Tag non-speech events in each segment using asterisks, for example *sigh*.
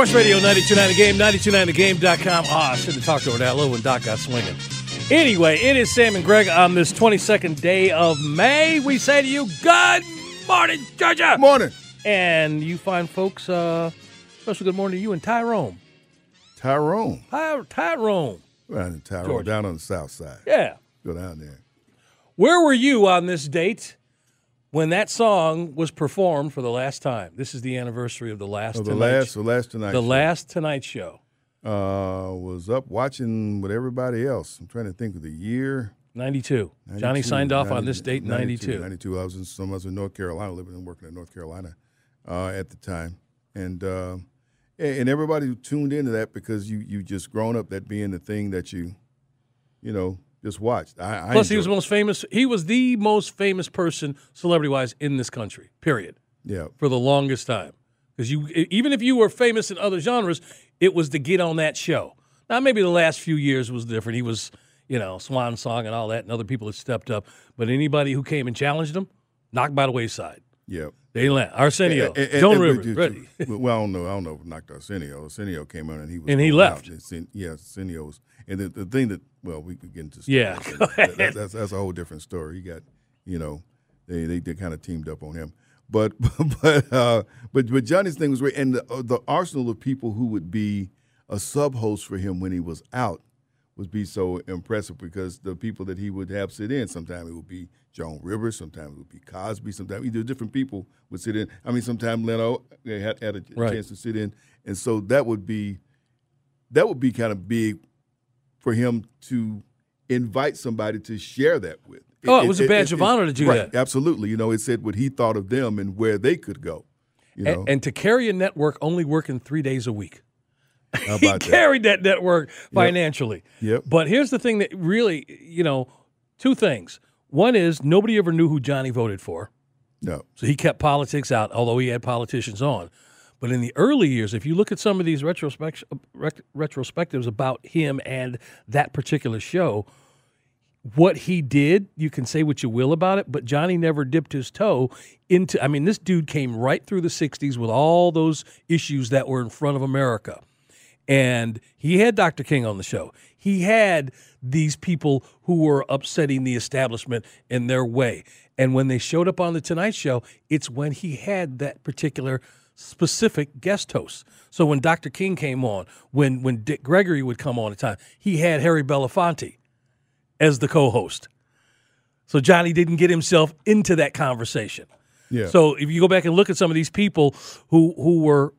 Sports Radio 929 The Game, 929thegame.com. Ah, I should have talked over that a little when Doc got swinging. Anyway, it is Sam and Greg on this 22nd day of May. We say to you, good morning, Georgia. Morning. And you find folks, uh, special good morning to you and Tyrone. Tyrone. Ty- Tyrone. Well, Tyrone, Georgia. down on the south side. Yeah. Go down there. Where were you on this date when that song was performed for the last time? This is the anniversary of the last Oh, the Tonight last, the last tonight. the show, last Tonight Show. uh, was up watching with everybody else. I'm trying to think of the year. 92. Johnny 92, signed off on this date in 92. 92. I was in some I was in North Carolina, living and working in North Carolina uh, at the time, and uh, and and everybody tuned into that because you you just grown up that being the thing that you, you know, just watched. I, I Plus, he was the most famous. He was the most famous person, celebrity-wise, in this country. Period. Yeah, For the longest time, because you, even if you were famous in other genres, it was to get on that show. Now, maybe the last few years was different. He was, you know, Swan Song and all that, and other people had stepped up. But anybody who came and challenged him, knocked by the wayside. yeah. They land. Arsenio, And- and- Joan Rivers, ready. well, I don't know. I don't know if knocked Arsenio. Arsenio came on and he was And he left. out. Yeah, Arsenio was. And the, the thing that well, we could get into. Yeah, *laughs* go That- ahead. that- that's that's a whole different story. He got, you know, they they, they kind of teamed up on him. But *laughs* but uh, but but Johnny's thing was great, and the, uh, the arsenal of people who would be a sub host for him when he was out would be so impressive because the people that he would have sit in, sometimes it would be Joan Rivers, sometimes it would be Cosby, sometimes either different people would sit in. I mean, sometimes Leno had, had a Right. chance to sit in, and so that would be that would be kind of big for him to invite somebody to share that with. Oh, it was a badge of honor to do right, that. Absolutely, you know, it said what he thought of them and where they could go. You know, and, and to carry a network only working three days a week. how *laughs* he that? carried that network financially. Yep. But here's the thing that really, you know, two things. One is nobody ever knew who Johnny voted for. No, So he kept politics out, although he had politicians on. But in the early years, if you look at some of these retrospect, retrospectives about him and that particular show, what he did, you can say what you will about it, but Johnny never dipped his toe into. I mean, this dude came right through the 60s with all those issues that were in front of America. And he had Dr. King on the show. He had these people who were upsetting the establishment in their way. And when they showed up on the Tonight Show, it's when he had that particular specific guest hosts. So when Dr. King came on, when when Dick Gregory would come on at time, he had Harry Belafonte as the co-host. So Johnny didn't get himself into that conversation. yeah. So if you go back and look at some of these people who who were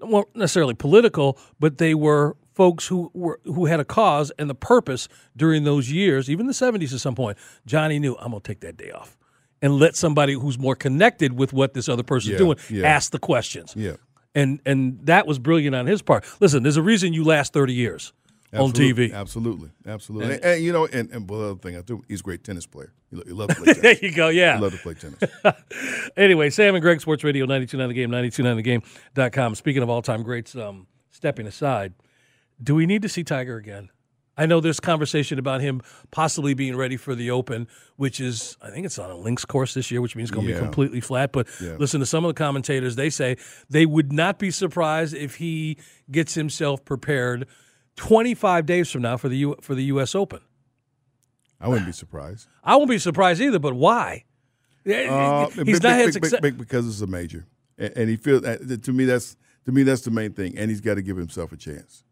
weren't necessarily political, but they were folks who were who had a cause and the purpose during those years, even the seventies at some point. Johnny knew I'm gonna take that day off and let somebody who's more connected with what this other person's Yeah, doing yeah. ask the questions. yeah. And and that was brilliant on his part. Listen, there's a reason you last thirty years on TV. Absolutely, absolutely. And- And, and, you know, and, and other thing I do, he's a great tennis player. He, he loves to play *laughs* tennis. There you go. Yeah. he loves to play tennis. *laughs* Anyway, Sam and Greg, Sports Radio, 929 The Game, 929thegame.com. Speaking of all time greats, um, stepping aside, do we need to see Tiger again? I know there's conversation about him possibly being ready for the Open, which is I think it's on a links course this year, which means it's going to Yeah. be completely flat. But Yeah. listen to some of the commentators; they say they would not be surprised if he gets himself prepared 25 days from now for the U- for the U.S. Open. I wouldn't be surprised. I won't be surprised either. But why? Uh, He's big- not big- success. big- because it's a major, and, and he feels uh, to me that's to me that's the main thing, and he's got to give himself a chance.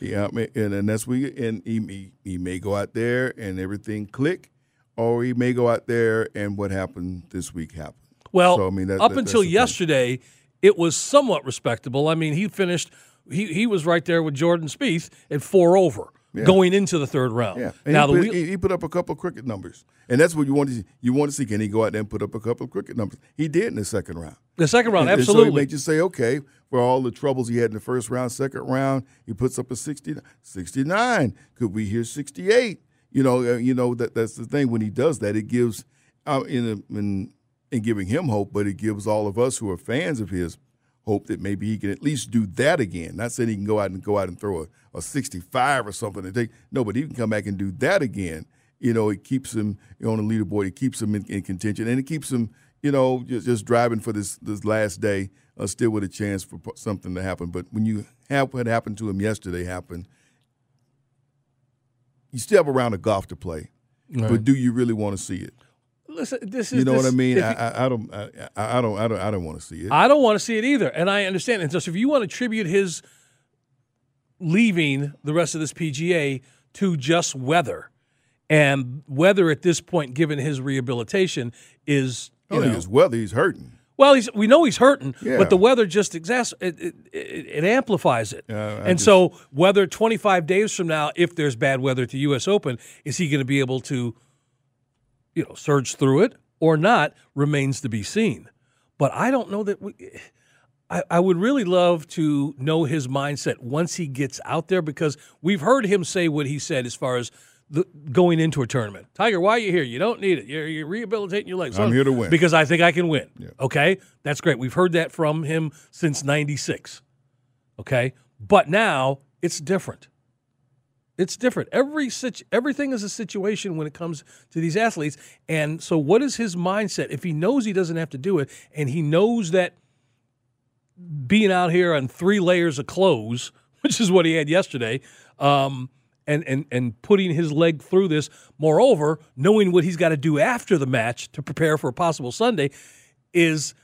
Yeah, and, and that's we and he, he he may go out there and everything click, or he may go out there and what happened this week happened. Well, So, I mean, that- up that- until the thing. yesterday, it was somewhat respectable. I mean, he finished. He, he was right there with Jordan Spieth at four over going into the third round. Yeah, and Now he, the put, wheel, he, put up a couple of cricket numbers, and that's what you want to see. You want to see can he go out there and put up a couple of cricket numbers? He did in the second round. the second round, And- and absolutely. so it makes you say, okay, for all the troubles he had in the first round, second round, he puts up a 60, 69. Could we hear 68? You know, uh, you know that that's the thing. When he does that, it gives uh, in, a, in in giving him hope, but it gives all of us who are fans of his hope that maybe he can at least do that again. Not saying he can go out and go out and throw a, a 65 or something and take no, but he can come back and do that again. You know, it keeps him on the leaderboard. It keeps him in, in contention, and it keeps him, you know, just, just driving for this this last day, uh, still with a chance for something to happen. But when you have what happened to him yesterday happen, you still have a round of golf to play. But do you really want to see it? Listen, this is You know what I mean? I, I, I don't. I, I don't. I don't. I don't want to see it. I don't want to see it either, and I understand. And so, if you want to attribute his leaving the rest of this PGA to just weather, and weather at this point, given his rehabilitation, is I you don't know, it's weather. He's hurting. Well, he's, we know he's hurting, Yeah. but the weather just exas- it, it, it, it amplifies it. I and just- so, whether 25 days from now, if there's bad weather at the U.S. Open, is he going to be able to, you know, surge through it or not remains to be seen. But I don't know that we. I, I would really love to know his mindset once he gets out there because we've heard him say what he said as far as the, going into a tournament. Tiger, why are you here? You don't need it. You're, you're rehabilitating your legs. I'm here to win. Because I think I can win. Okay? That's great. We've heard that from him since 96. Okay? But now it's different. It's different. Every situ- everything is a situation when it comes to these athletes. And so what is his mindset if he knows he doesn't have to do it and he knows that being out here on three layers of clothes, *laughs* which is what he had yesterday, um, and, and, and putting his leg through this. Moreover, knowing what he's got to do after the match to prepare for a possible Sunday is,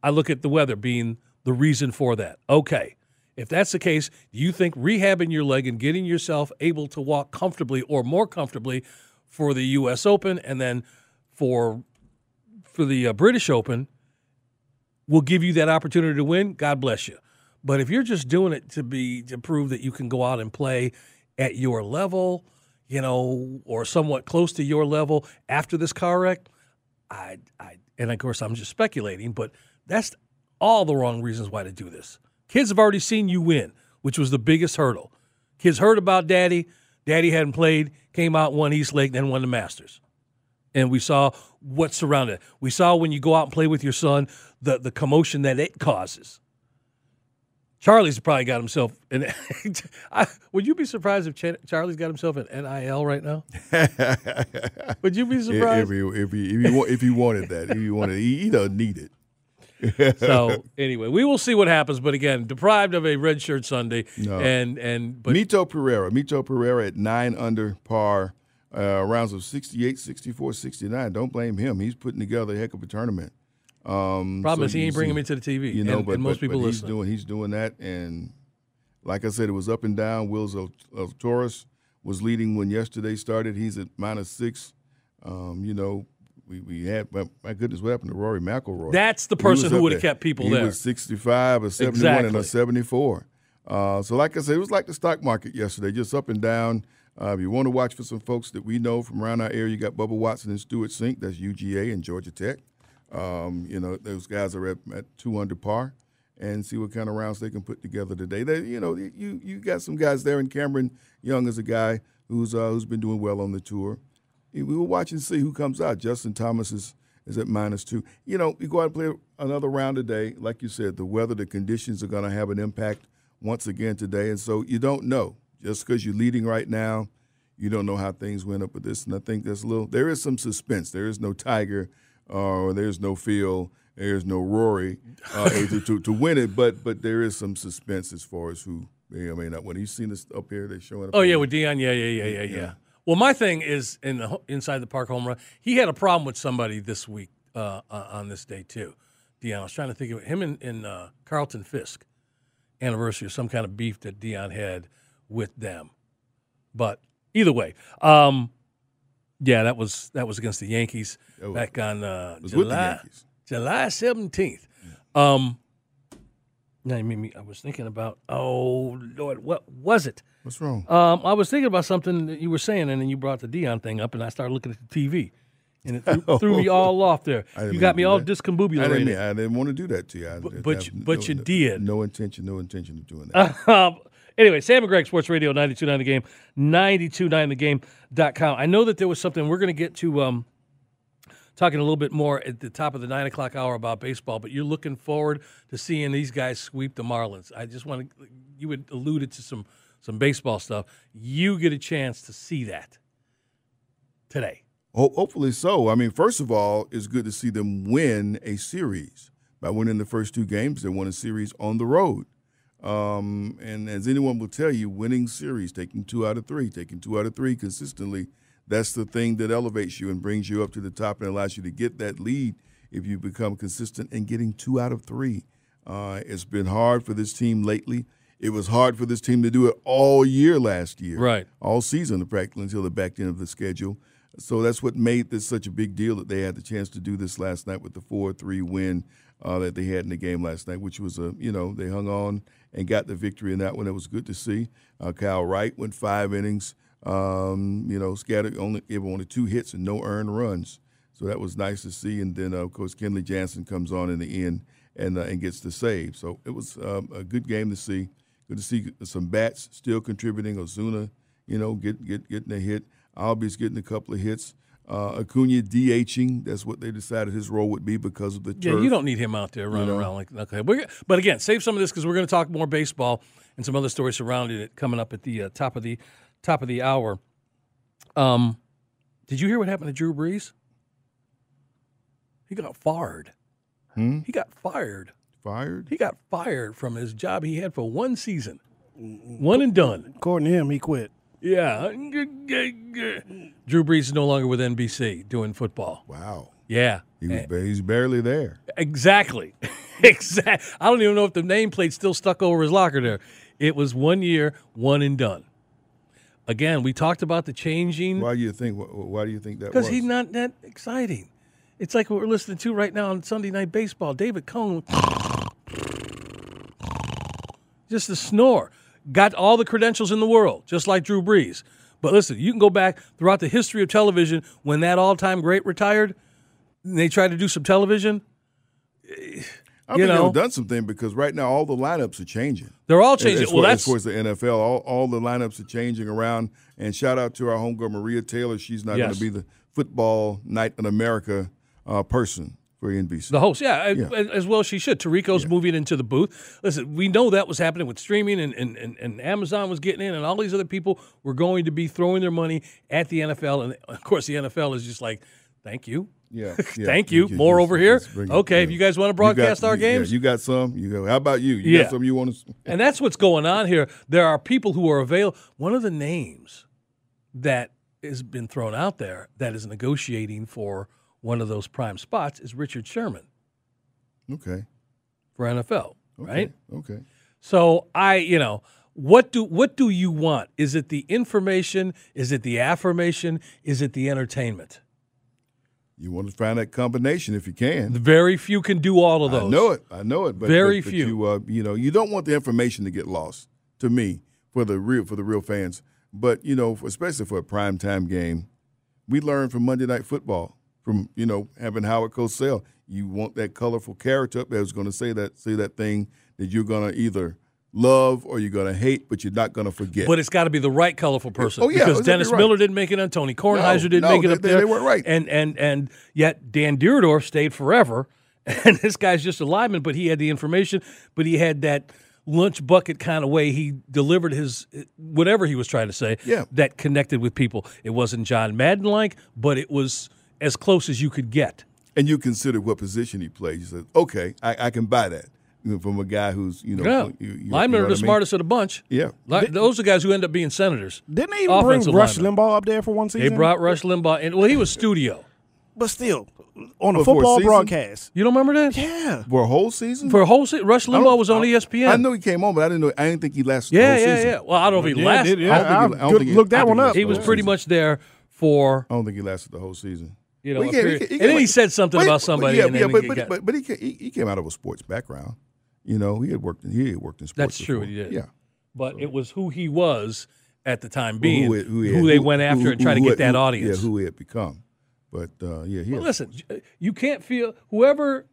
I look at the weather being the reason for that. Okay. If that's the case, do you think rehabbing your leg and getting yourself able to walk comfortably or more comfortably for the U.S. Open and then for for the uh, British Open will give you that opportunity to win? God bless you. But if you're just doing it to be to prove that you can go out and play at your level, you know, or somewhat close to your level after this car wreck, I, I, and of course I'm just speculating, but that's all the wrong reasons why to do this. Kids have already seen you win, which was the biggest hurdle. Kids heard about Daddy. Daddy hadn't played, came out, won East Lake, then won the Masters. And we saw what surrounded it. We saw when you go out and play with your son, the, the commotion that it causes. Charlie's probably got himself in. *laughs* I, would you be surprised if Ch- Charlie's got himself an NIL right now? *laughs* would you be surprised? if, he, if, he, if, he, if he wanted that, if he wanted, he, he doesn't need it. *laughs* so *laughs* anyway, we will see what happens. But again, deprived of a red shirt Sunday, No. and and but Mito Pereira. Mito Pereira at nine under par, uh, rounds of 68, 64, 69. Don't blame him. He's putting together a heck of a tournament. Um, problem so is he ain't bringing see- me to the TV. You know, and, but, and most but- people but he's doing he's doing that, and like I said, it was up and down. Wills of, of Taurus was leading when yesterday started. He's at minus six. Um, you know, we, we had my, my goodness, what happened to Rory McIlroy? That's the person who would've kept people he there. was 65 or 71 and Exactly. a 74. Uh, so, like I said, it was like the stock market yesterday, just up and down. Uh, if you want to watch for some folks that we know from around our area, you got Bubba Watson and Stewart Cink. That's UGA and Georgia Tech. Um, you know, those guys are at, at two under par, and see what kind of rounds they can put together today. They, you know, you you got some guys there, and Cameron Young is a guy who's uh, who's been doing well on the tour. We will watch and see who comes out. Justin Thomas is is at minus two. You know, we go out and play another round today. Like you said, the weather, the conditions are going to have an impact once again today, and so you don't know. just because you're leading right now, you don't know how things went up with this. And I think there's a little, there is some suspense. There is no Tiger, uh, or there's no Phil, there's no Rory uh, *laughs* to, to, to win it. But but there is some suspense as far as who may or may not win. You seen this up here? They're showing up. Oh yeah, with Deion. Yeah, yeah, yeah, yeah, yeah. Well, my thing is in the inside the park home run. He had a problem with somebody this week uh, on this day too. Deion. I was trying to think of it. him and, and uh, Carlton Fisk anniversary of some kind of beef that Deion had with them. But either way, um, yeah, that was that was against the Yankees Oh, back on uh, July Yankees. July seventeenth. Um, now you made me. I was thinking about. Oh Lord, what was it? What's wrong? Um, I was thinking about something that you were saying, and then you brought the Deion thing up, and I started looking at the TV, and it threw, *laughs* threw me all off there. You got me all that. I discombobulated. didn't, mean- I didn't want to do that to you. I, But- but you- but no- you no- did. No intention, no intention of doing that. Um, anyway, Sam and Greg, Sports Radio 929 The Game, 929thegame.com. I know that there was something we're going to get to um, talking a little bit more at the top of the 9 o'clock hour about baseball, but you're looking forward to seeing these guys sweep the Marlins. I just want to, you had alluded to some, some baseball stuff. You get a chance to see that today. Hopefully so. I mean, first of all, it's good to see them win a series. By winning the first two games, they won a series on the road. Um, and as anyone will tell you, winning series, taking two out of three, taking two out of three consistently, that's the thing that elevates you and brings you up to the top and allows you to get that lead if you become consistent in getting two out of three. Uh, it's been hard for this team lately. It was hard for this team to do it all year last year Right. all season practically until the back end of the schedule. So that's what made this such a big deal that they had the chance to do this last night with the four three win uh, that they had in the game last night, which was a you know they hung on and got the victory in that one. It was good to see. Uh, Kyle Wright went five innings. Um, you know, scattered only gave only two hits and no earned runs. So that was nice to see. And then uh, of course Kenley Jansen comes on in the end and uh, and gets the save. So it was um, a good game to see. Good to see some bats still contributing. Ozuna, you know, get, get getting a hit. Albies getting a couple of hits. Uh, Acuna DHing. That's what they decided his role would be because of the Yeah, you don't need him out there running around like okay. We're, but again, save some of this because we're going to talk more baseball and some other stories surrounding it coming up at the uh, top of the top of the hour. Um, did you hear what happened to Drew Brees? He got fired. Hmm? He got fired. fired. He got fired from his job he had for one season, one and done. According to him, he quit. Yeah, Drew Brees is no longer with NBC doing football. Wow. Yeah, He was ba- he's barely there. Exactly. *laughs* exactly. I don't even know if the nameplate's still stuck over his locker there. It was one year, one and done. Again, we talked about the changing Why do you think? Why do you think that because he's not that exciting. It's like what we're listening to right now on Sunday Night Baseball. David Cone, *laughs* just a snore. Got all the credentials in the world, just like Drew Brees. But listen, you can go back throughout the history of television when that all-time great retired. And they tried to do some television. Eh, I you think know. they've done something because right now all the lineups are changing. They're all changing. As, well, far, that's as far as the NFL, all, all the lineups are changing around. And shout out to our homegirl Maria Taylor. She's not going to be the football night in America uh, person for NBC. The host, yeah, Yeah. As, as well she should. Tirico's moving into the booth. Listen, we know that was happening with streaming, and, and, and, and Amazon was getting in, and all these other people were going to be throwing their money at the NFL. And of course, the NFL is just like, thank you. Yeah, *laughs* yeah. Thank you. can More over here? just bring it, Okay, if you guys wanna got- broadcast our you- yeah, games? you got some. You go. How about you? You Yeah. got some you want to? And that's what's going on here. There are people who are available. One of the names that has been thrown out there that is negotiating for one of those prime spots is Richard Sherman Okay. for NFL, okay. right? Okay. So I, you know, what do what do you want? Is it the information? Is it the affirmation? Is it the entertainment? You want to find that combination if you can. Very few can do all of those. I know it. I know it. But Very but, but few. You, uh, you know, you don't want the information to get lost. To me, for the real for the real fans, but you know, especially for a prime time game, we learned from Monday Night Football, from you know having Howard Cosell. You want that colorful character up there who's going to say that say that thing that you're going to either love or you're going to hate, but you're not going to forget. But it's got to be the right colorful person. Oh, yeah, because oh, exactly Dennis right. Miller didn't make it on Tony Kornheiser didn't no, make it they- up they- there. they weren't right. And and and yet Dan Dierdorf stayed forever. *laughs* And this guy's just a lineman, but he had the information, but he had that lunch bucket kind of way he delivered his whatever he was trying to say. Yeah. that connected with people. It wasn't John Madden like, but it was as close as you could get. And you consider what position he played. You said, okay, I, I can buy that from a guy who's you know, Yeah, you, you, linemen you know are the I mean? smartest of the bunch. Yeah. Li- those are guys who end up being senators. Didn't they even bring Rush linemen. Limbaugh up there for one season? They brought Rush Limbaugh in. Well, he was studio. but still, on a But for a football season? broadcast. You don't remember that? Yeah. for a whole season. For a whole season, Rush Limbaugh was on I- ESPN. I know he came on, but I didn't know. I didn't think he lasted. Yeah, the whole yeah, season. yeah. Well, I don't know if he Yeah, lasted. did- yeah, I don't I'll I think he- look that think one up. He was pretty much there for I don't think he lasted the whole season. you know. Well, a he came- he came- and then he said something Wait, about somebody. Yeah, and yeah, but he but, got- but but he ca- he, he came out of a sports background. You know, he had worked. in He had worked in sports. That's true, he did. Yeah. but it was who he was at the time being, he- who, he had- they went after who- and tried to get that who- audience. Yeah, who he had become. But uh, yeah, he Well, had- listen, j- you can't feel whoever.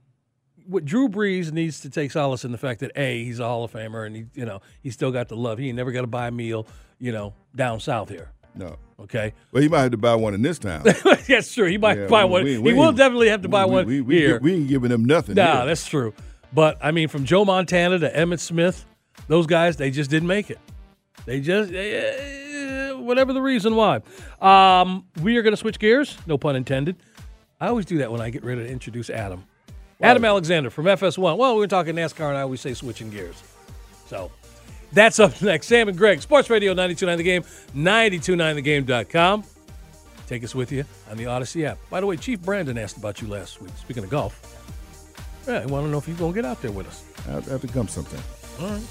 What Drew Brees needs to take solace in the fact that a he's a Hall of Famer and he you know he still got the love. He ain't never got to buy a meal you know down south here. no. Okay, Well, he might have to buy one in this town. *laughs* that's true. He might Yeah, buy we- one. we- he we will definitely have to buy one we, we, here. We, ain't giving him nothing. Nah, that's true. But I mean, from Joe Montana to Emmitt Smith, those guys they just didn't make it. They just eh, whatever the reason why. Um, we are going to switch gears. No pun intended. I always do that when I get ready to introduce Adam. Adam Alexander from FS1. Well, we were talking NASCAR, and I always say switching gears. So that's up *laughs* next. Sam and Greg, Sports Radio 929 The Game, 929thegame.com. Take us with you on the Audacy app. By the way, Chief Brandon asked about you last week. Speaking of golf, yeah, I want to know if you're going to get out there with us. I have, I have to come sometime. All right.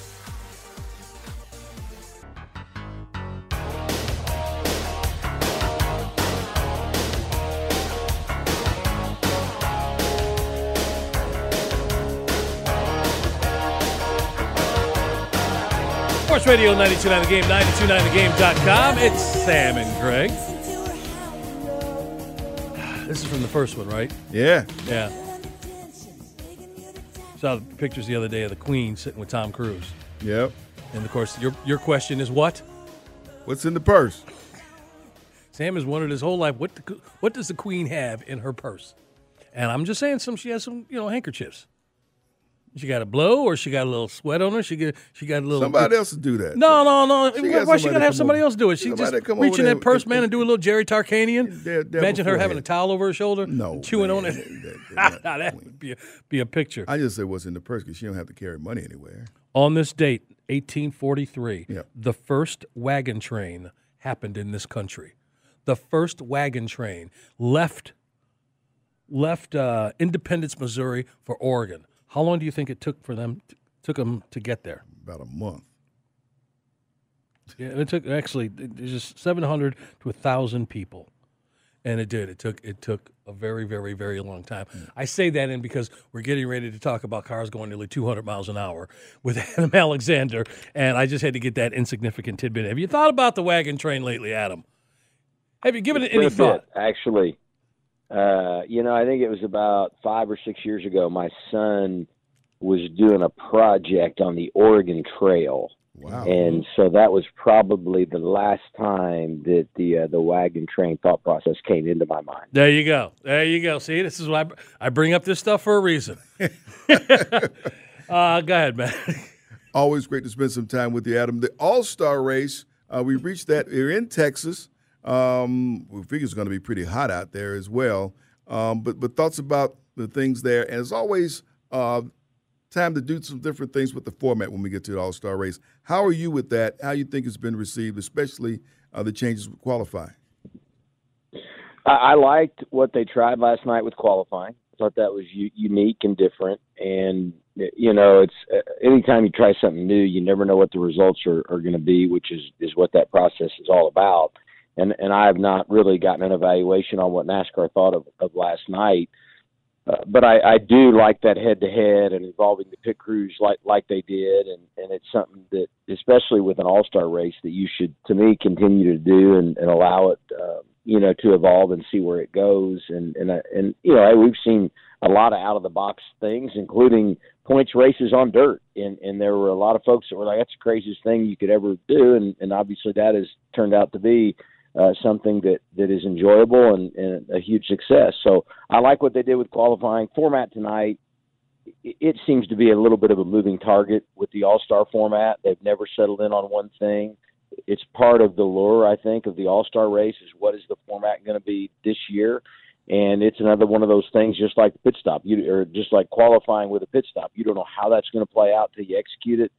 Sports Radio 929 The Game, 929thegame.com. It's Sam and Greg. *sighs* This is from the first one, right? Yeah. Yeah. Saw the pictures the other day of the Queen sitting with Tom Cruise. Yep. And of course, your your question is what? What's in the purse? Sam has wondered his whole life what the, what does the Queen have in her purse? And I'm just saying, some she has some you know handkerchiefs. She got a blow, or she got a little sweat on her. She get she got a little. Somebody else will do that. No, no, no. She Why, she gotta have somebody over- else do it? She somebody just come over reach in there that purse, man, and do a little Jerry Tarkanian. There Imagine her having a towel over her shoulder, No, *laughs* chewing on it. *laughs* That- that- that would be a, be a picture. I just say what's in the purse because she don't have to carry money anywhere. On this date, 1843, Yep. the first wagon train happened in this country. The first wagon train left left uh, Independence, Missouri, for Oregon. How long do you think it took for them took them to get there? About a month. Yeah, it took actually it just 700 to 1,000 people. And it did. It took it took a very, very, very long time. I say that in because we're getting ready to talk about cars going nearly 200 miles an hour with *laughs* Adam Alexander, and I just had to get that insignificant tidbit. Have you thought about the wagon train lately, Adam? Have you given it any thought? bit, actually. Uh, you know, I think it was about five or six years ago. My son was doing a project on the Oregon Trail, Wow. and so that was probably the last time that the uh, the wagon train thought process came into my mind. There you go. There you go. See, this is why I, I bring up this stuff for a reason. *laughs* *laughs* uh, go ahead, man. Always great to spend some time with you, Adam. The All Star race, uh, we reached that. We're in Texas. Um, we figure it's going to be pretty hot out there as well. Um, but but thoughts about the things there, and as always, uh, time to do some different things with the format when we get to the All Star race. How are you with that? How you think it's been received, especially uh, the changes with qualifying? I, liked what they tried last night with qualifying. I Thought that was u- unique and different. And you know, it's uh, anytime you try something new, you never know what the results are, are going to be, which is is what that process is all about. And and I have not really gotten an evaluation on what NASCAR thought of, of last night. Uh, but I, I do like that head to head and involving the pit crews like like they did, and and it's something that, especially with an all star race, that you should, to me, continue to do and, and allow it, um, you know, to evolve and see where it goes. And and uh, and you know, we've seen a lot of out of the box things, including points races on dirt, and and there were a lot of folks that were like, "That's the craziest thing you could ever do," and and obviously that has turned out to be uh, something that, that is enjoyable and, and a huge success. So I like what they did with qualifying format tonight. it seems to be a little bit of a moving target with the All Star format. They've never settled in on one thing. It's part of the lure, I think, of the All Star race is what is the format going to be this year, and it's another one of those things, just like the pit stop, you or just like qualifying with a pit stop. You don't know how that's going to play out till you execute it.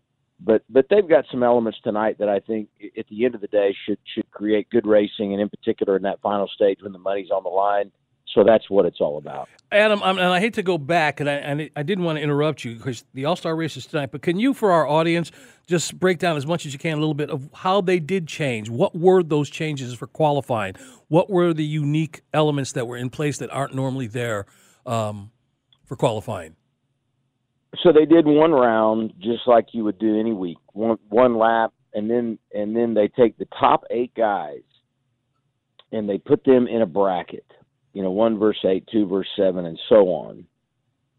But but they've got some elements tonight that I think at the end of the day should should create good racing, and in particular in that final stage when the money's on the line so that's what it's all about. Adam, and I hate to go back, and I, and I didn't want to interrupt you because the All Star race is tonight. But can you, for our audience, just break down as much as you can a little bit of how they did change? What were those changes for qualifying? What were the unique elements that were in place that aren't normally there um, for qualifying? So they did one round just like you would do any week, one one lap, and then and then they take the top eight guys and they put them in a bracket you know, one verse eight, two verse seven, and so on,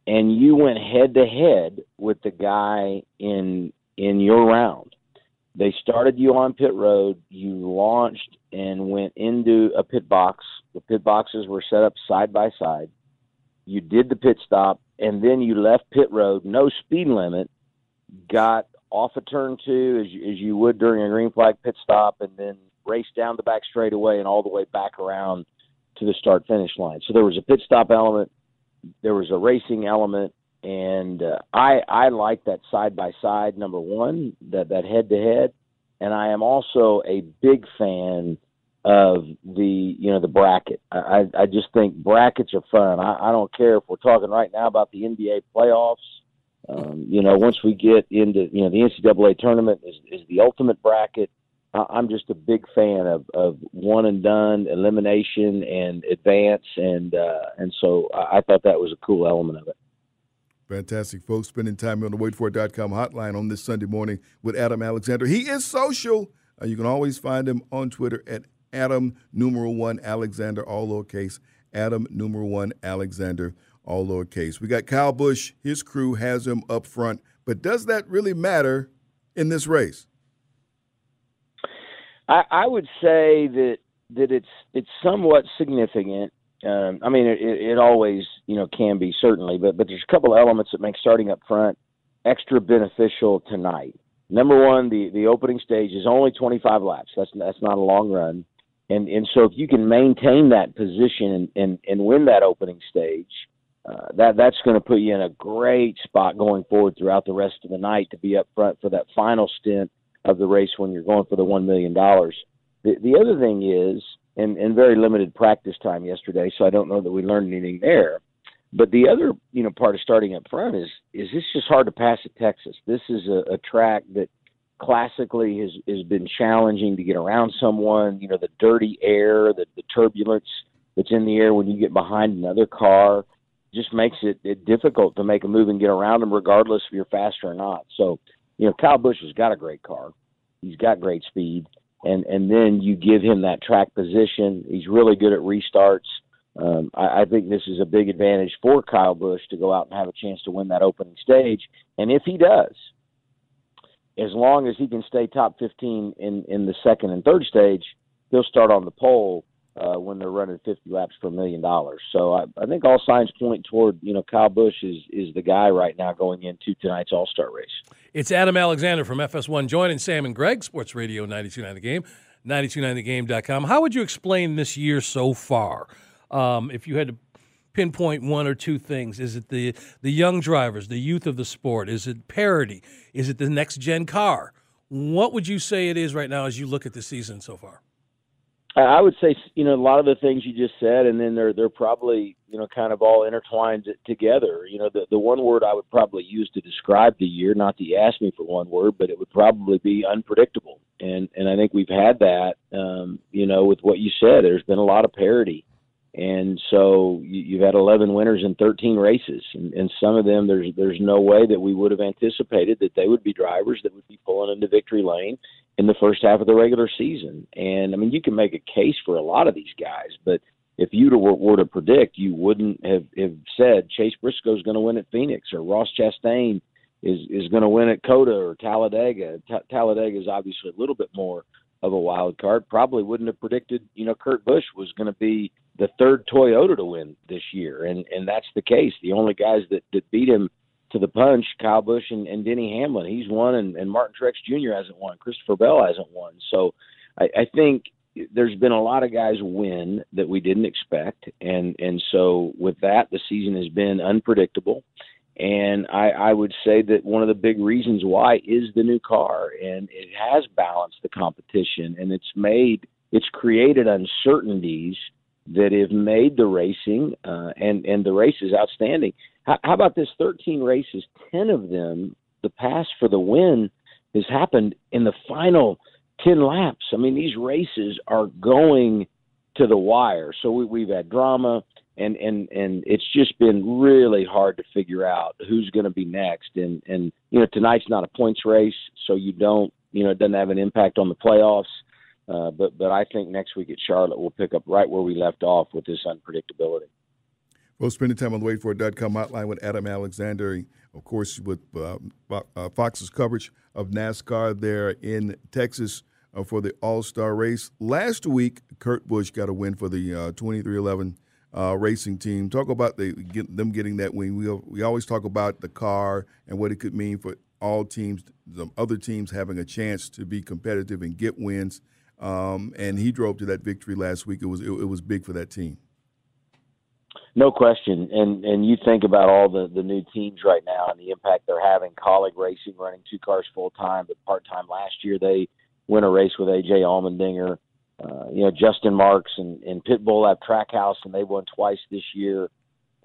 and you went head to head with the guy in in your round. They started you on pit road. You launched and went into a pit box. The pit boxes were set up side by side. You did the pit stop, and then you left pit road, no speed limit, got off a of turn two as as you would during a green flag pit stop, and then raced down the back straightaway and all the way back around to the start finish line. So there was a pit stop element, there was a racing element, and uh, I I like that side by side number one that that head to head, and I am also a big fan of the you know the bracket. I I just think brackets are fun. I, I don't care if we're talking right now about the NBA playoffs. Um, you know, once we get into you know the NCAA tournament is is the ultimate bracket I'm just a big fan of, of one and done elimination and advance, and uh, and so I thought that was a cool element of it. Fantastic, folks. Spending time on the waitfor.com hotline on this Sunday morning with Adam Alexander. He is social. Uh, you can always find him on Twitter at Adam numeral one Alexander, all lowercase. Adam numeral one Alexander, all lowercase. We got Kyle Busch. His crew has him up front, but does that really matter in this race? I, I would say that that it's it's somewhat significant. Um, I mean, it, it always you know can be certainly, but but there's a couple of elements that make starting up front extra beneficial tonight. Number one, the the opening stage is only 25 laps. That's that's not a long run, and and so if you can maintain that position and and, and win that opening stage, uh, that that's going to put you in a great spot going forward throughout the rest of the night to be up front for that final stint of the race when you're going for the one million dollars. The the other thing is, and, and very limited practice time yesterday, so I don't know that we learned anything there. But the other, you know, part of starting up front is is this just hard to pass at Texas. This is a, a track that classically has has been challenging to get around someone. You know, the dirty air, the, the turbulence that's in the air when you get behind another car just makes it, it difficult to make a move and get around them, regardless if you're faster or not. So you know, Kyle Busch has got a great car. He's got great speed, and and then you give him that track position. He's really good at restarts. Um, I, I think this is a big advantage for Kyle Busch to go out and have a chance to win that opening stage. And if he does, as long as he can stay top 15 in in the second and third stage, he'll start on the pole uh, when they're running 50 laps per million dollars. So I, I think all signs point toward you know Kyle Busch is is the guy right now going into tonight's All Star race. It's Adam Alexander from FS1 joining Sam and Greg, Sports Radio 92.9 The Game, 92.9thegame.com. How would you explain this year so far? Um, if you had to pinpoint one or two things, is it the the young drivers, the youth of the sport? Is it parity? Is it the next gen car? What would you say it is right now as you look at the season so far? I would say you know a lot of the things you just said, and then they're they're probably you know kind of all intertwined together. You know, the the one word I would probably use to describe the year, not you asked me for one word, but it would probably be unpredictable. And and I think we've had that. Um, you know, with what you said, there's been a lot of parity, and so you, you've had 11 winners in 13 races, and, and some of them there's there's no way that we would have anticipated that they would be drivers that would be pulling into victory lane in the first half of the regular season. And I mean, you can make a case for a lot of these guys, but if you were, were to predict, you wouldn't have, have said Chase Briscoe's going to win at Phoenix or Ross Chastain is is going to win at COTA or Talladega. T- Talladega is obviously a little bit more of a wild card. Probably wouldn't have predicted, you know, Kurt Busch was going to be the third Toyota to win this year, and and that's the case. The only guys that that beat him to the punch, Kyle Busch and, and Denny Hamlin. He's won, and, and Martin Truex Jr. hasn't won. Christopher Bell hasn't won. So I, I think there's been a lot of guys win that we didn't expect, and and so with that, the season has been unpredictable. And I, I would say that one of the big reasons why is the new car, and it has balanced the competition, and it's made it's created uncertainties that have made the racing uh, and and the races outstanding. How, how about this? Thirteen races, ten of them, the pass for the win has happened in the final ten laps. I mean, these races are going to the wire. So we, we've had drama, and and and it's just been really hard to figure out who's going to be next. And and you know, tonight's not a points race, so you don't you know it doesn't have an impact on the playoffs. Uh, but but I think next week at Charlotte we'll pick up right where we left off with this unpredictability. Well, spending time on the waitfor.com hotline with Adam Alexander, of course, with uh, uh, Fox's coverage of NASCAR there in Texas uh, for the All Star race. Last week, Kurt Busch got a win for the uh, 2311 uh, racing team. Talk about the, get, them getting that win. We, we always talk about the car and what it could mean for all teams, the other teams having a chance to be competitive and get wins. Um, and he drove to that victory last week. It was it, it, was big for that team. No question, and and you think about all the the new teams right now and the impact they're having. Kaulig Racing running two cars full time, but part time last year they win a race with AJ Allmendinger. Uh, you know Justin Marks and, and Pitbull have Trackhouse, and they won twice this year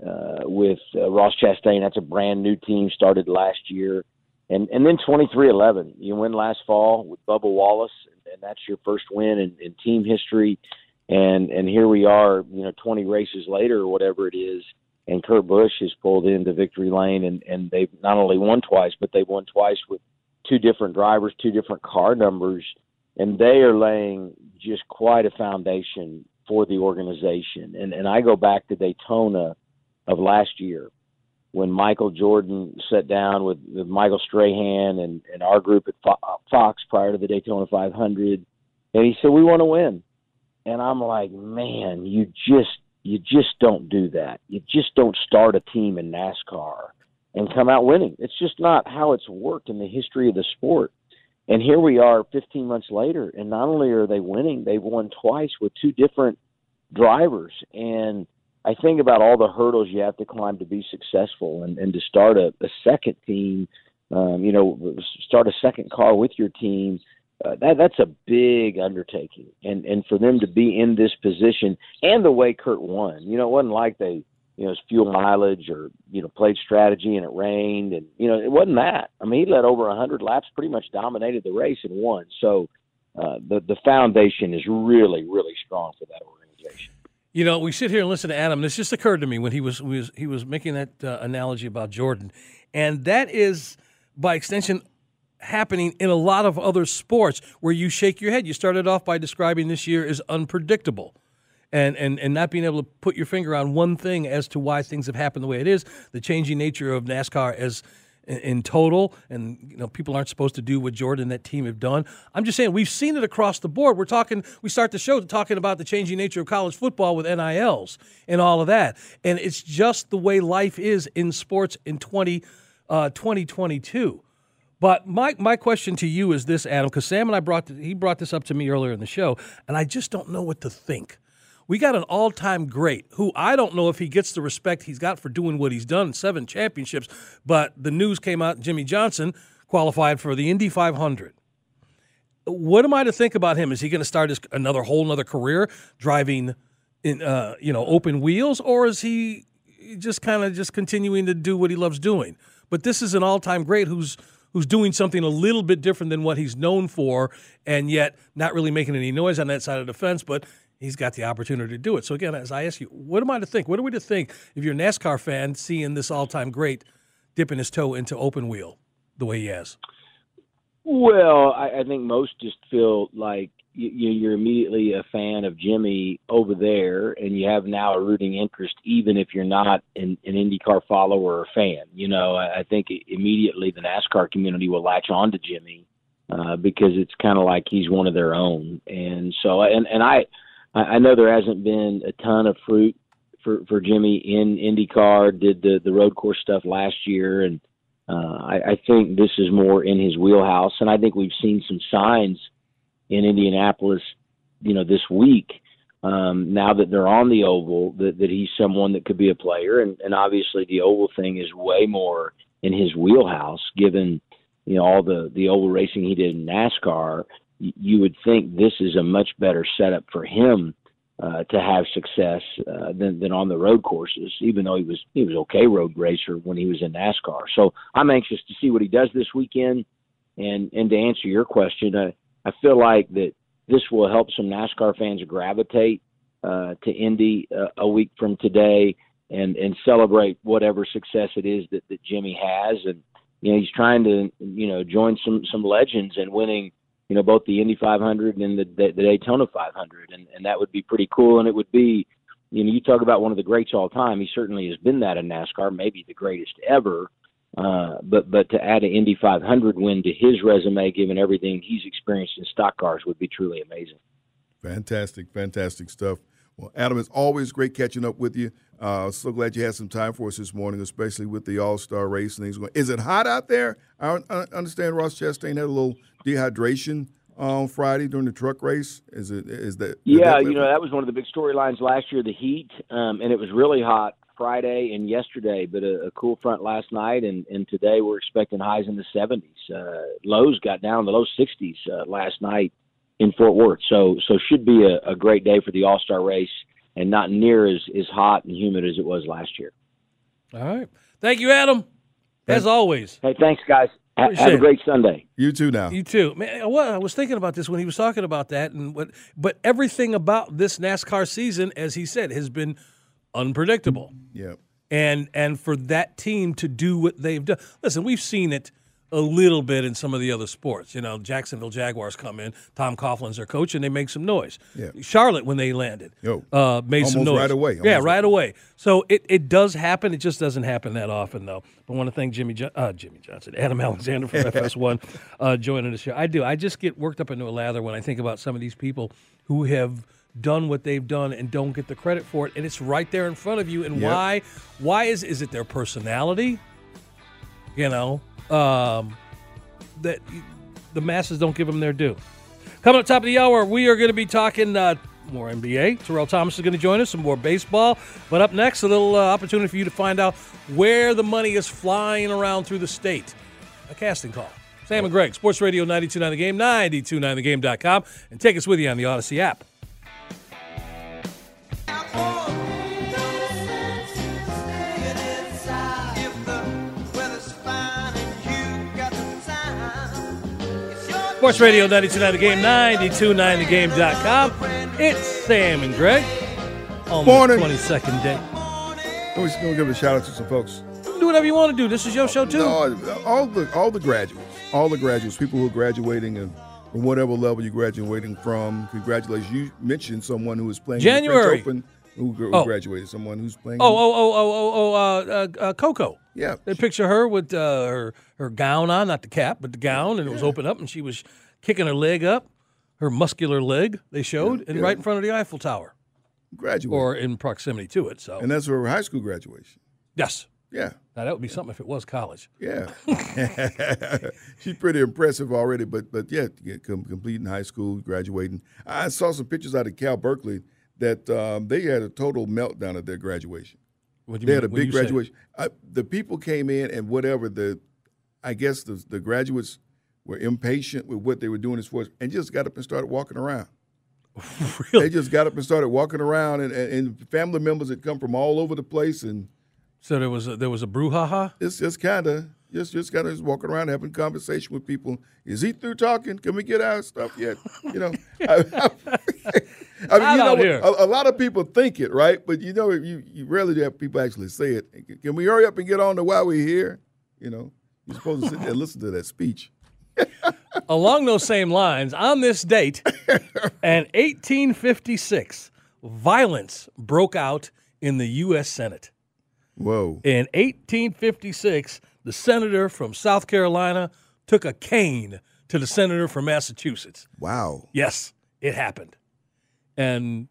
uh, with uh, Ross Chastain. That's a brand new team started last year, and and then twenty three eleven. You win last fall with Bubba Wallace and that's your first win in, in team history. And and here we are, you know, 20 races later or whatever it is, and Kurt Busch has pulled into victory lane, and and they've not only won twice, but they've won twice with two different drivers, two different car numbers, and they are laying just quite a foundation for the organization. And and I go back to Daytona of last year when Michael Jordan sat down with, with Michael Strahan and, and our group at Fox prior to the Daytona 500, and he said we want to win, and I'm like, man, you just you just don't do that. You just don't start a team in NASCAR and come out winning. It's just not how it's worked in the history of the sport. And here we are 15 months later, and not only are they winning, they've won twice with two different drivers. And I think about all the hurdles you have to climb to be successful, and, and to start a, a second team, um, you know, start a second car with your team. Uh, that that's a big undertaking, and and for them to be in this position and the way Kurt won, you know, it wasn't like they, you know, it's fuel mileage or you know played strategy and it rained, and you know, it wasn't that. I mean, he led over a hundred laps, pretty much dominated the race and won. So uh, the the foundation is really really strong for that organization. You know, we sit here and listen to Adam. This just occurred to me when he was, was he was making that uh, analogy about Jordan, and that is by extension happening in a lot of other sports where you shake your head. You started off by describing this year as unpredictable. And, and, and not being able to put your finger on one thing as to why things have happened the way it is, the changing nature of NASCAR as in, total, and you know people aren't supposed to do what Jordan and that team have done. I'm just saying we've seen it across the board. We're talking. We start the show talking about the changing nature of college football with NILs and all of that, and it's just the way life is in sports in 20, uh, 2022. But my, my question to you is this, Adam, because Sam and I brought he brought this up to me earlier in the show, and I just don't know what to think we got an all time great who I don't know if he gets the respect he's got for doing what he's done, seven championships, but the news came out Jimmie Johnson qualified for the Indy 500. What am I to think about him? Is he going to start his another whole another career driving in uh, you know open wheels, or is he just kind of just continuing to do what he loves doing? But this is an all time great who's who's doing something a little bit different than what he's known for, and yet not really making any noise on that side of the fence. But he's got the opportunity to do it. So again, as I ask you, what am I to think? What are we to think if you're a NASCAR fan seeing this all-time great dipping his toe into open wheel the way he has? Well, I, I think most just feel like you, you're immediately a fan of Jimmie over there, and you have now a rooting interest, even if you're not an, an IndyCar follower or fan. You know, I, I think immediately the NASCAR community will latch on to Jimmie uh, because it's kind of like he's one of their own, and so and and I I, I know there hasn't been a ton of fruit for for Jimmie in IndyCar. Did the the road course stuff last year, and Uh, I, I think this is more in his wheelhouse, and I think we've seen some signs in Indianapolis, you know, this week. Um, now that they're on the oval, that, that he's someone that could be a player, and, and obviously the oval thing is way more in his wheelhouse, given you know all the the oval racing he did in NASCAR. You would think this is a much better setup for him uh, to have success uh, than than on the road courses. Even though he was he was okay road racer when he was in NASCAR. So I'm anxious to see what he does this weekend. And and to answer your question, I I feel like that this will help some NASCAR fans gravitate uh, to Indy uh, a week from today and and celebrate whatever success it is that that Jimmie has. And you know he's trying to you know join some some legends and winning you know, both the Indy 500 and the, the, the Daytona 500, and, and that would be pretty cool. And it would be, you know, you talk about one of the greats all time. He certainly has been that in NASCAR, maybe the greatest ever. Uh, but but to add an Indy 500 win to his resume, given everything he's experienced in stock cars, would be truly amazing. Fantastic, fantastic stuff. Well, Adam, it's always great catching up with you. Uh, so glad you had some time for us this morning, especially with the All Star race and things going. Is it hot out there? I understand Ross Chastain had a little dehydration on Friday during the truck race. Is it is that? Yeah, that you know that was one of the big storylines last year, the heat, um, and it was really hot Friday and yesterday, but a, a, cool front last night, and, and today we're expecting highs in the 70s. Uh, lows got down the low 60s uh, last night in Fort Worth, so so should be a, a great day for the All Star race, and not near as as hot and humid as it was last year. All right, thank you, Adam. As always. Hey, thanks, guys. Have a great Sunday. You too. Now you too. Man, well, I was thinking about this when he was talking about that, and what. But everything about this NASCAR season, as he said, has been unpredictable. Yeah. And and for that team to do what they've done, listen, we've seen it a little bit in some of the other sports. You know, Jacksonville Jaguars come in, Tom Coughlin's their coach, and they make some noise. Yeah. Charlotte, when they landed, Yo, uh, made some noise. right away. Almost yeah, right away. So it, it does happen. It just doesn't happen that often, though. But I want to thank Jimmie jo- uh, Jimmie Johnson, Adam Alexander from *laughs* FS1 uh, joining us here. I do. I just get worked up into a lather when I think about some of these people who have done what they've done and don't get the credit for it and it's right there in front of you and Yep. why why is is it their personality you know um, that the masses don't give them their due. Coming up top of the hour, we are going to be talking uh, more NBA. Terrell Thomas is going to join us, some more baseball. But up next, a little uh, opportunity for you to find out where the money is flying around through the state. A casting call. Sam and Greg, Sports Radio 929 The Game, 929thegame.com, and take us with you on the Audacy app. Sports Radio 929 The Game, 929thegame.com. It's Sam and Greg on Morning. the 22nd day. We're just gonna give a shout out to some folks. Do whatever you want to do. This is your show, too. No, all the all the graduates, all the graduates, people who are graduating and from whatever level you're graduating from. Congratulations! You mentioned someone who was playing in the January. Open who, who Oh. graduated. Someone who's playing. Oh, oh, oh, oh, oh, oh, uh, uh, uh, Coco. yeah. They picture her with uh, her her gown on, not the cap, but the gown, and it was open up, and she was kicking her leg up, her muscular leg. They showed, and yeah. right in front of the Eiffel Tower, graduated, or in proximity to it. So and that's her high school graduation. yes, Yeah. now that would be something if it was college. Yeah, *laughs* she's pretty impressive already. But but yeah, completing high school, graduating. I saw some pictures out of Cal Berkeley that um, they had a total meltdown at their graduation. What do you They mean- had a big graduation. I, the people came in and whatever the, I guess the the graduates were impatient with what they were doing as far as, and just got up and started walking around. *laughs* really? They just got up and started walking around, and, and, and family members had come from all over the place, and So there was a, there was a brouhaha. it's just kind of just just kind of just walking around having conversation with people. Is he through talking? Can we get our stuff yet? You know, I, I *laughs* *laughs* mean, you know, here. a, a lot of people think it, right? But you know, you you rarely have people actually say it. Can we hurry up and get on to why we're here? You know, you're supposed to sit there and listen to that speech. *laughs* Along those same lines, on this date, in 1856, violence broke out in the U.S. Senate. Whoa, In 1856, the senator from South Carolina took a cane to the senator from Massachusetts. wow. Yes, it happened. And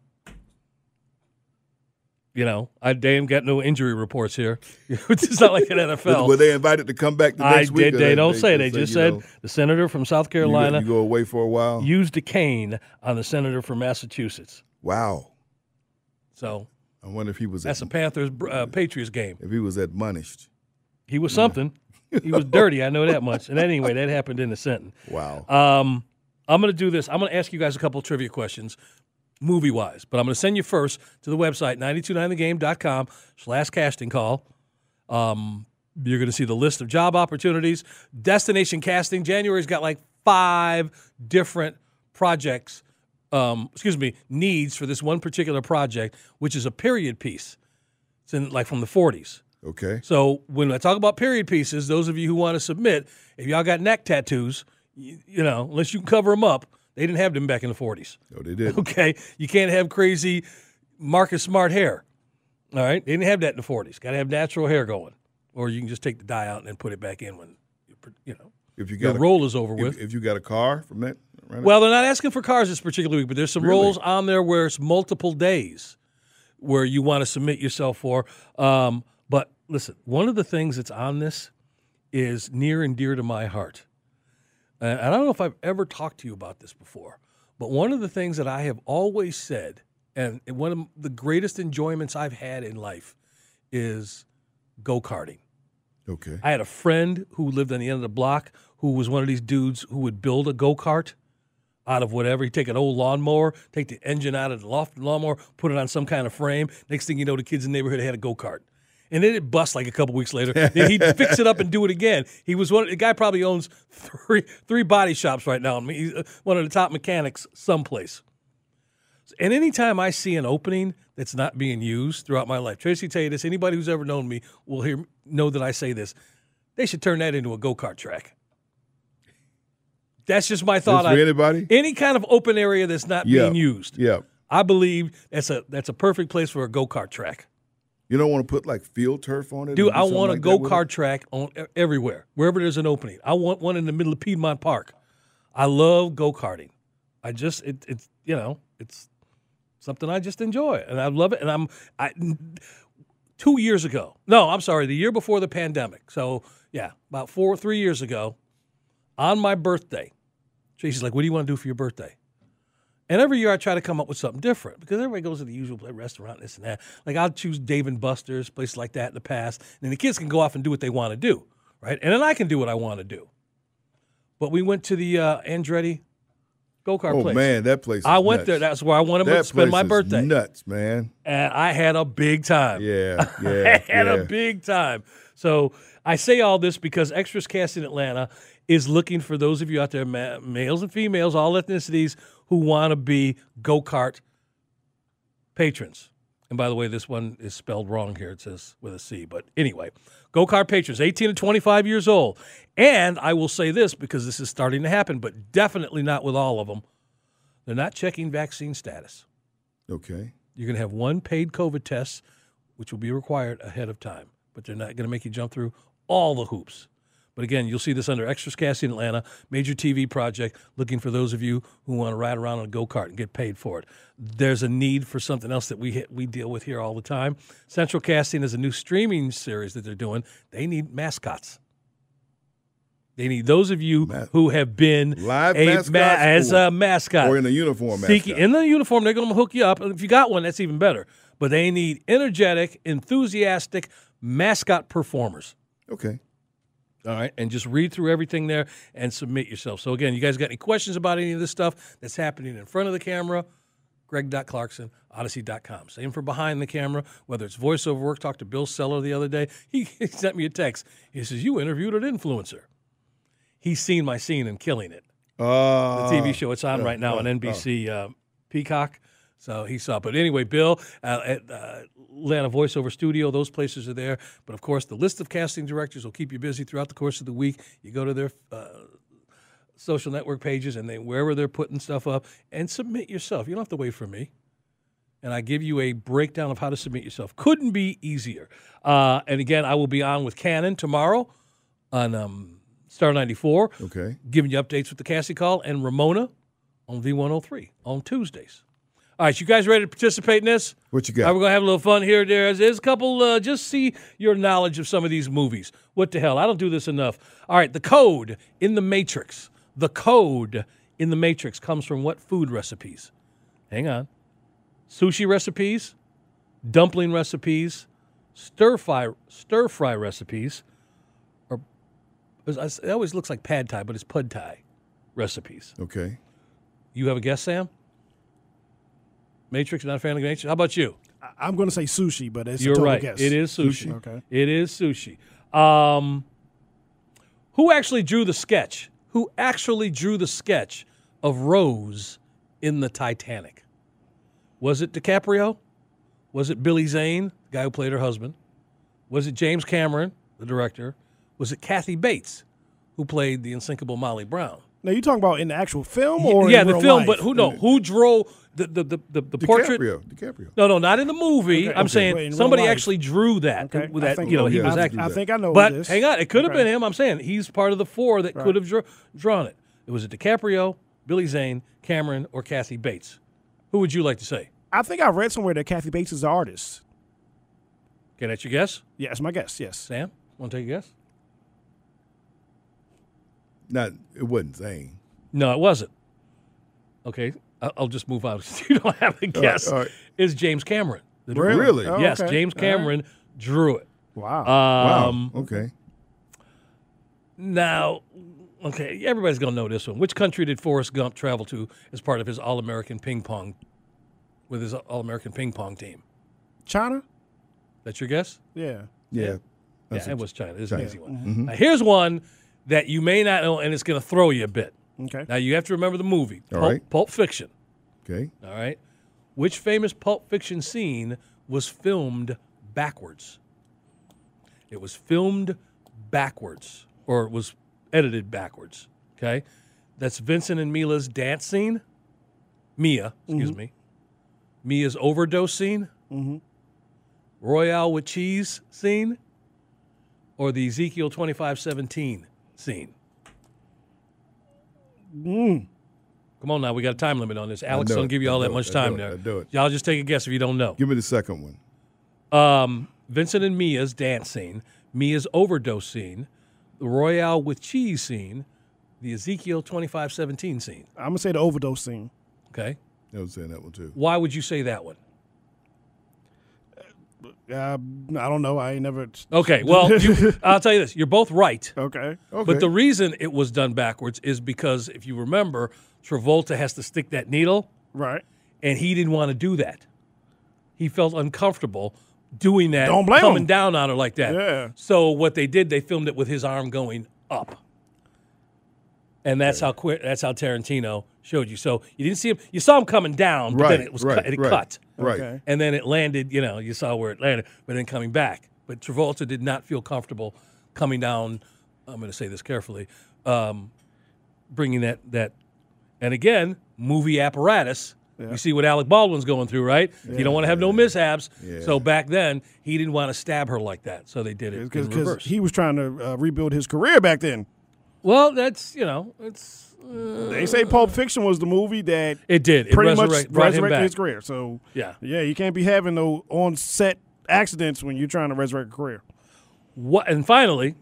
you know, I damn got no injury reports here. *laughs* it's not like an NFL. Were they invited to come back to the I next week? did. They don't say. They just said know, the senator from South you go- Carolina You go, away for a while. used a cane on the senator from Massachusetts. wow. So I wonder if he was that's a Panthers uh, Patriots game. if he was admonished. He was something. he was dirty. I know that much. And anyway, that happened in the sentence. Wow. Um, I'm going to do this. I'm going to ask you guys a couple of trivia questions, movie wise. But I'm going to send you first to the website 929thegame.com slash casting call. Um, you're going to see the list of job opportunities, destination casting. January's got like five different projects. Um, excuse me, needs for this one particular project, which is a period piece. It's in like from the 40s. okay. So when I talk about period pieces, those of you who want to submit, if y'all got neck tattoos, you, you know, unless you can cover them up, they didn't have them back in the 40s. No, they did. Okay, you can't have crazy Marcus Smart hair. All right, they didn't have that in the 40s. Got to have natural hair going, or you can just take the dye out and then put it back in when you know If you got a, roll is over if, with. if you got a car from that, right Well, they're not asking for cars this particular week, but there's some Really? roles on there where it's multiple days where you want to submit yourself for. Um, but listen, one of the things that's on this is near and dear to my heart. And I don't know if I've ever talked to you about this before, but one of the things that I have always said, and one of the greatest enjoyments I've had in life, is go karting. okay. I had a friend who lived on the end of the block who was one of these dudes who would build a go kart out of whatever. He'd take an old lawnmower, take the engine out of the loft lawnmower, put it on some kind of frame. Next thing you know, the kids in the neighborhood had a go kart. And then it bust like a couple weeks later. *laughs* then he'd fix it up and do it again. He was one. The guy probably owns three three body shops right now. I mean, he's uh, one of the top mechanics someplace. And anytime I see an opening that's not being used throughout my life, Tracy, tell you this. Anybody who's ever known me will hear know that I say this. They should turn that into a go kart track. That's just my thought. I- anybody? any kind of open area that's not Yeah. being used. Yeah. I believe that's a that's a perfect place for a go kart track. You don't want to put like field turf on it? Dude, I want a like go that with it? kart track on everywhere, wherever there's an opening. I want one in the middle of Piedmont Park. I love go karting. I just it, it's you know it's something I just enjoy and I love it. And I'm I two years ago. No, I'm sorry, the year before the pandemic. So yeah, about four three years ago, on my birthday, Tracy's like, "What do you want to do for your birthday?" And every year I try to come up with something different because everybody goes to the usual restaurant, this and that. Like I'll choose Dave and Buster's, places like that in the past. And then the kids can go off and do what they want to do, right? And then I can do what I want to do. But we went to the uh, Andretti go kart Oh place. man, that place. Is I went nuts. there. That's where I wanted to that spend my is birthday. Nuts, man. And I had a big time. Yeah, *laughs* I yeah, had yeah. a big time. So I say all this because Extras Cast in Atlanta is looking for those of you out there, ma- males and females, all ethnicities, who want to be go kart patrons. And by the way, this one is spelled wrong here. It says with a C. But anyway, go kart patrons, 18 to 25 years old. And I will say this because this is starting to happen, but definitely not with all of them. They're not checking vaccine status. Okay. You're going to have one paid COVID test, which will be required ahead of time, but they're not going to make you jump through all the hoops. But again, you'll see this under Extras Casting Atlanta, major TV project, looking for those of you who want to ride around on a go kart and get paid for it. There's a need for something else that we hit, we deal with here all the time. Central Casting is a new streaming series that they're doing. They need mascots. They need those of you who have been Live a mascots as a mascot Or in a uniform. Seeking mascot. in the uniform, they're going to hook you up. And if you got one, that's even better. But they need energetic, enthusiastic mascot performers. Okay. All right, and just read through everything there and submit yourself. So again, you guys got any questions about any of this stuff that's happening in front of the camera? Greg.Clarkson, Audacy.com. Same for behind the camera, whether it's voiceover work. Talked to Bill Seller the other day. He, *laughs* he sent me a text. He says, You interviewed an influencer. He's seen my scene and killing it Uh, the TV show. It's on right now on NBC uh, Peacock. So he saw. it. But anyway, Bill uh, uh, Atlanta Voiceover Studio, those places are there. But of course, the list of casting directors will keep you busy throughout the course of the week. You go to their uh, social network pages and they wherever they're putting stuff up and submit yourself. You don't have to wait for me. And I give you a breakdown of how to submit yourself. Couldn't be easier. Uh, and again, I will be on with Canon tomorrow on um, Star 94 Okay. giving you updates with the Cassie call, and Ramona on V103 on Tuesdays. All right, you guys ready to participate in this? What you All right, got? we're gonna have a little fun here. There's, there's a couple. Uh, just see your knowledge of some of these movies. What the hell? I don't do this enough. All right, the code in the Matrix. The code in the Matrix comes from what food recipes? Hang on. Sushi recipes, dumpling recipes, stir fry stir fry recipes, or it always looks like pad thai, but it's pud thai recipes. okay. You have a guess, Sam? Matrix, not a fan of Matrix. How about you? I'm going to say sushi, but it's You're a total right. guess. It is sushi. Okay. It is sushi. Um, who actually drew the sketch? Who actually drew the sketch of Rose in the Titanic? Was it DiCaprio? Was it Billy Zane, the guy who played her husband? Was it James Cameron, the director? Was it Kathy Bates, who played the unsinkable Molly Brown? Now you talking about in the actual film or yeah, in the real film, life? but who no? Who drew the the the, the, the portrait? DiCaprio. DiCaprio. No, no, not in the movie. Okay, I'm okay. saying Wait, somebody actually drew that. Okay, with I that think- you know, he was I- acting. I think I know. But this. hang on, it could have Okay. been him. I'm saying he's part of the four that could have drawn it. It was a DiCaprio, Billy Zane, Cameron, or Kathy Bates. Who would you like to say? I think I read somewhere that Kathy Bates is the artist. Okay, that's your guess, Yeah, that's my guess. Yes. Sam. Want to take a guess? Not. It wasn't Zane. No, it wasn't. Okay, I- I'll just move on. you don't have a guess. all right. It's James Cameron. The Really? Really? Oh, yes, okay. James All right. Cameron drew it. Wow. Wow. Um, okay. Now, okay, everybody's gonna know this one. Which country did Forrest Gump travel to as part of his All-American ping pong with his All-American ping pong team? China? That's your guess? Yeah. Yeah. yeah, it was China. Is an easy one. Now, here's one that you may not know, and it's gonna throw you a bit. Okay. Now you have to remember the movie, All Pulp, right. Pulp Fiction. Okay. All right, which famous Pulp Fiction scene was filmed backwards? It was filmed backwards, or it was edited backwards. Okay, that's Vincent and Mila's dance scene. Mia, excuse me. Mia's overdose scene. Mm-hmm. Royale with cheese scene, or the Ezekiel twenty five seventeen scene. Come on now, we got a time limit on this. Alex don't it. give you I all that much. I time do it. there. I do it. Y'all just take a guess if you don't know. Give me the second one. Um, Vincent and Mia's dance scene, Mia's overdose scene, the Royale with cheese scene, the Ezekiel twenty five seventeen scene. I'm gonna say the overdose scene. Okay, I was saying that one too. why would you say that one? Uh, I don't know. I ain't never. Okay, well, *laughs* you, I'll tell you this: you're both right. Okay. Okay. But the reason it was done backwards is because if you remember, Travolta has to stick that needle, Right. and he didn't want to do that. He felt uncomfortable doing that, Don't blame coming him. down on her like that. Yeah. So what they did, they filmed it with his arm going up, and that's how quick. That's how Tarantino showed you. So you didn't see him. You saw him coming down, but right. then it was right. cut, it right. cut, Right. Okay. and then it landed. You know, you saw where it landed, but then coming back. But Travolta did not feel comfortable coming down. I'm going to say this carefully. Um, bringing that that, and again, movie apparatus. You see what Alec Baldwin's going through, right? You don't want to have no mishaps. So back then, he didn't want to stab her like that. So they did it in Because reverse. he was trying to uh, rebuild his career back then. Well, that's you know, it's They say Pulp Fiction was the movie that it did. It pretty resurrect- much brought him resurrected his career. So Yeah. yeah, you can't be having no on set accidents when you're trying to resurrect a career. What and finally,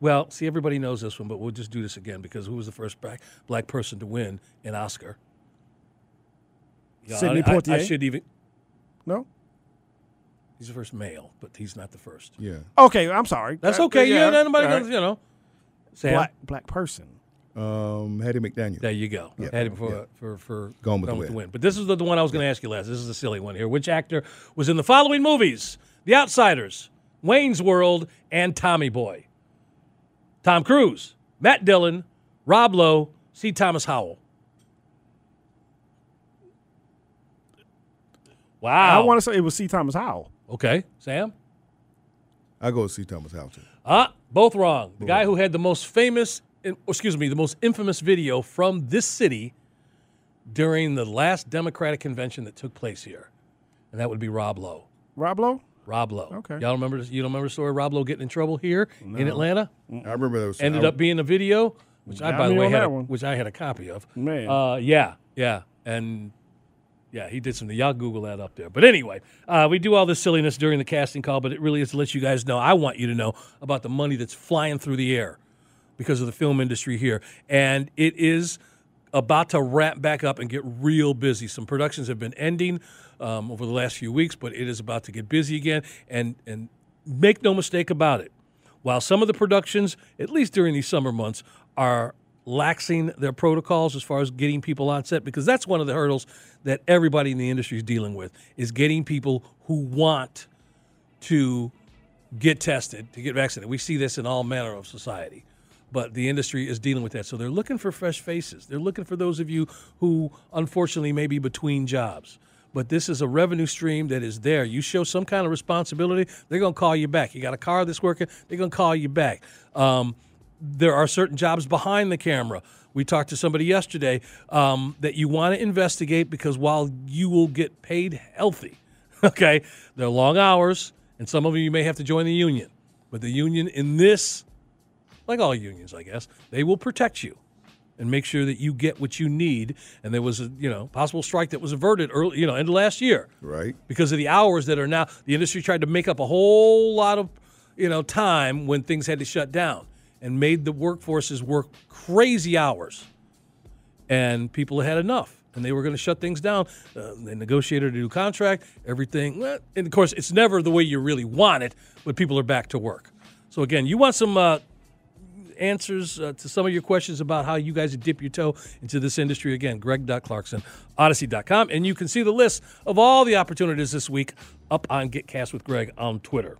well, see, everybody knows this one, but we'll just do this again because who was the first black black person to win an Oscar? Sidney I- I- I, Poitier? should even. No. He's the first male, but he's not the first. Yeah. Okay, I'm sorry. That's Uh, okay. Yeah, anybody all knows, you know. Sam, Black black person. Um, Hattie McDaniel. there you go. Yeah. Had him for Yeah. for for Gone with the Wind. But this is the, the one I was going to ask you last. This is a silly one here. Which actor was in the following movies: The Outsiders, Wayne's World, and Tommy Boy? Tom Cruise, Matt Dillon, Rob Lowe, C. Thomas Howell. Wow. I want to say it was C. Thomas Howell. okay, Sam. I go see Thomas Houghton. Ah, both wrong. The guy who had the most famous, in- excuse me, the most infamous video from this city during the last Democratic convention that took place here, and that would be Rob Lowe. Rob Lowe? Rob Lowe. Okay. Y'all remember this? You don't remember the story? of Rob Lowe getting in trouble here in Atlanta. I remember that was Ended I, up being a video, which I, by the way, had a, which I had a copy of. Man. Uh, yeah, yeah, and Yeah, he did some. Y'all Google that up there. But anyway, uh, we do all this silliness during the casting call, but it really is to let you guys know. I want you to know about the money that's flying through the air because of the film industry here, and it is about to ramp back up and get real busy. Some productions have been ending um, over the last few weeks, but it is about to get busy again. And and make no mistake about it, while some of the productions, at least during these summer months, are laxing their protocols as far as getting people on set, because that's one of the hurdles that everybody in the industry is dealing with is getting people who want to get tested, to get vaccinated. We see this in all manner of society but the industry is dealing with that. So they're looking for fresh faces. They're looking for those of you who unfortunately may be between jobs. But this is a revenue stream that is there. You show some kind of responsibility, they're going to call you back. You got a car that's working, they're going to call you back. Um, there are certain jobs behind the camera. We talked to somebody yesterday um, that you want to investigate because while you will get paid healthy, *laughs* okay, they're long hours, and some of you may have to join the union. But the union in this like all unions, I guess, they will protect you and make sure that you get what you need. And there was a you know possible strike that was averted early, you know, end of last year, Right. because of the hours that are now. The industry tried to make up a whole lot of you know time when things had to shut down and made the workforces work crazy hours, and people had enough. And they were going to shut things down. Uh, they negotiated a new contract, everything. And of course, it's never the way you really want it, but people are back to work. So again, you want some uh, answers uh, to some of your questions about how you guys dip your toe into this industry. Again, greg.clarkson, audacy.com. And you can see the list of all the opportunities this week up on GetCast with Greg on Twitter.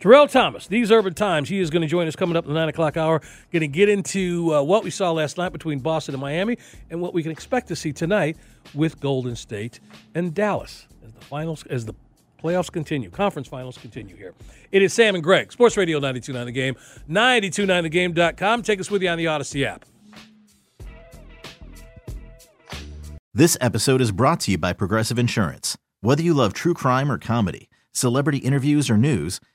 Terrell Thomas, These Urban Times, he is going to join us coming up at the 9 o'clock hour. Going to get into uh, what we saw last night between Boston and Miami and what we can expect to see tonight with Golden State and Dallas as the finals, as the playoffs continue, conference finals continue here. It is Sam and Greg, Sports Radio 929 The Game, 929thegame.com. Take us with you on the Audacy app. This episode is brought to you by Progressive Insurance. Whether you love true crime or comedy, celebrity interviews or news,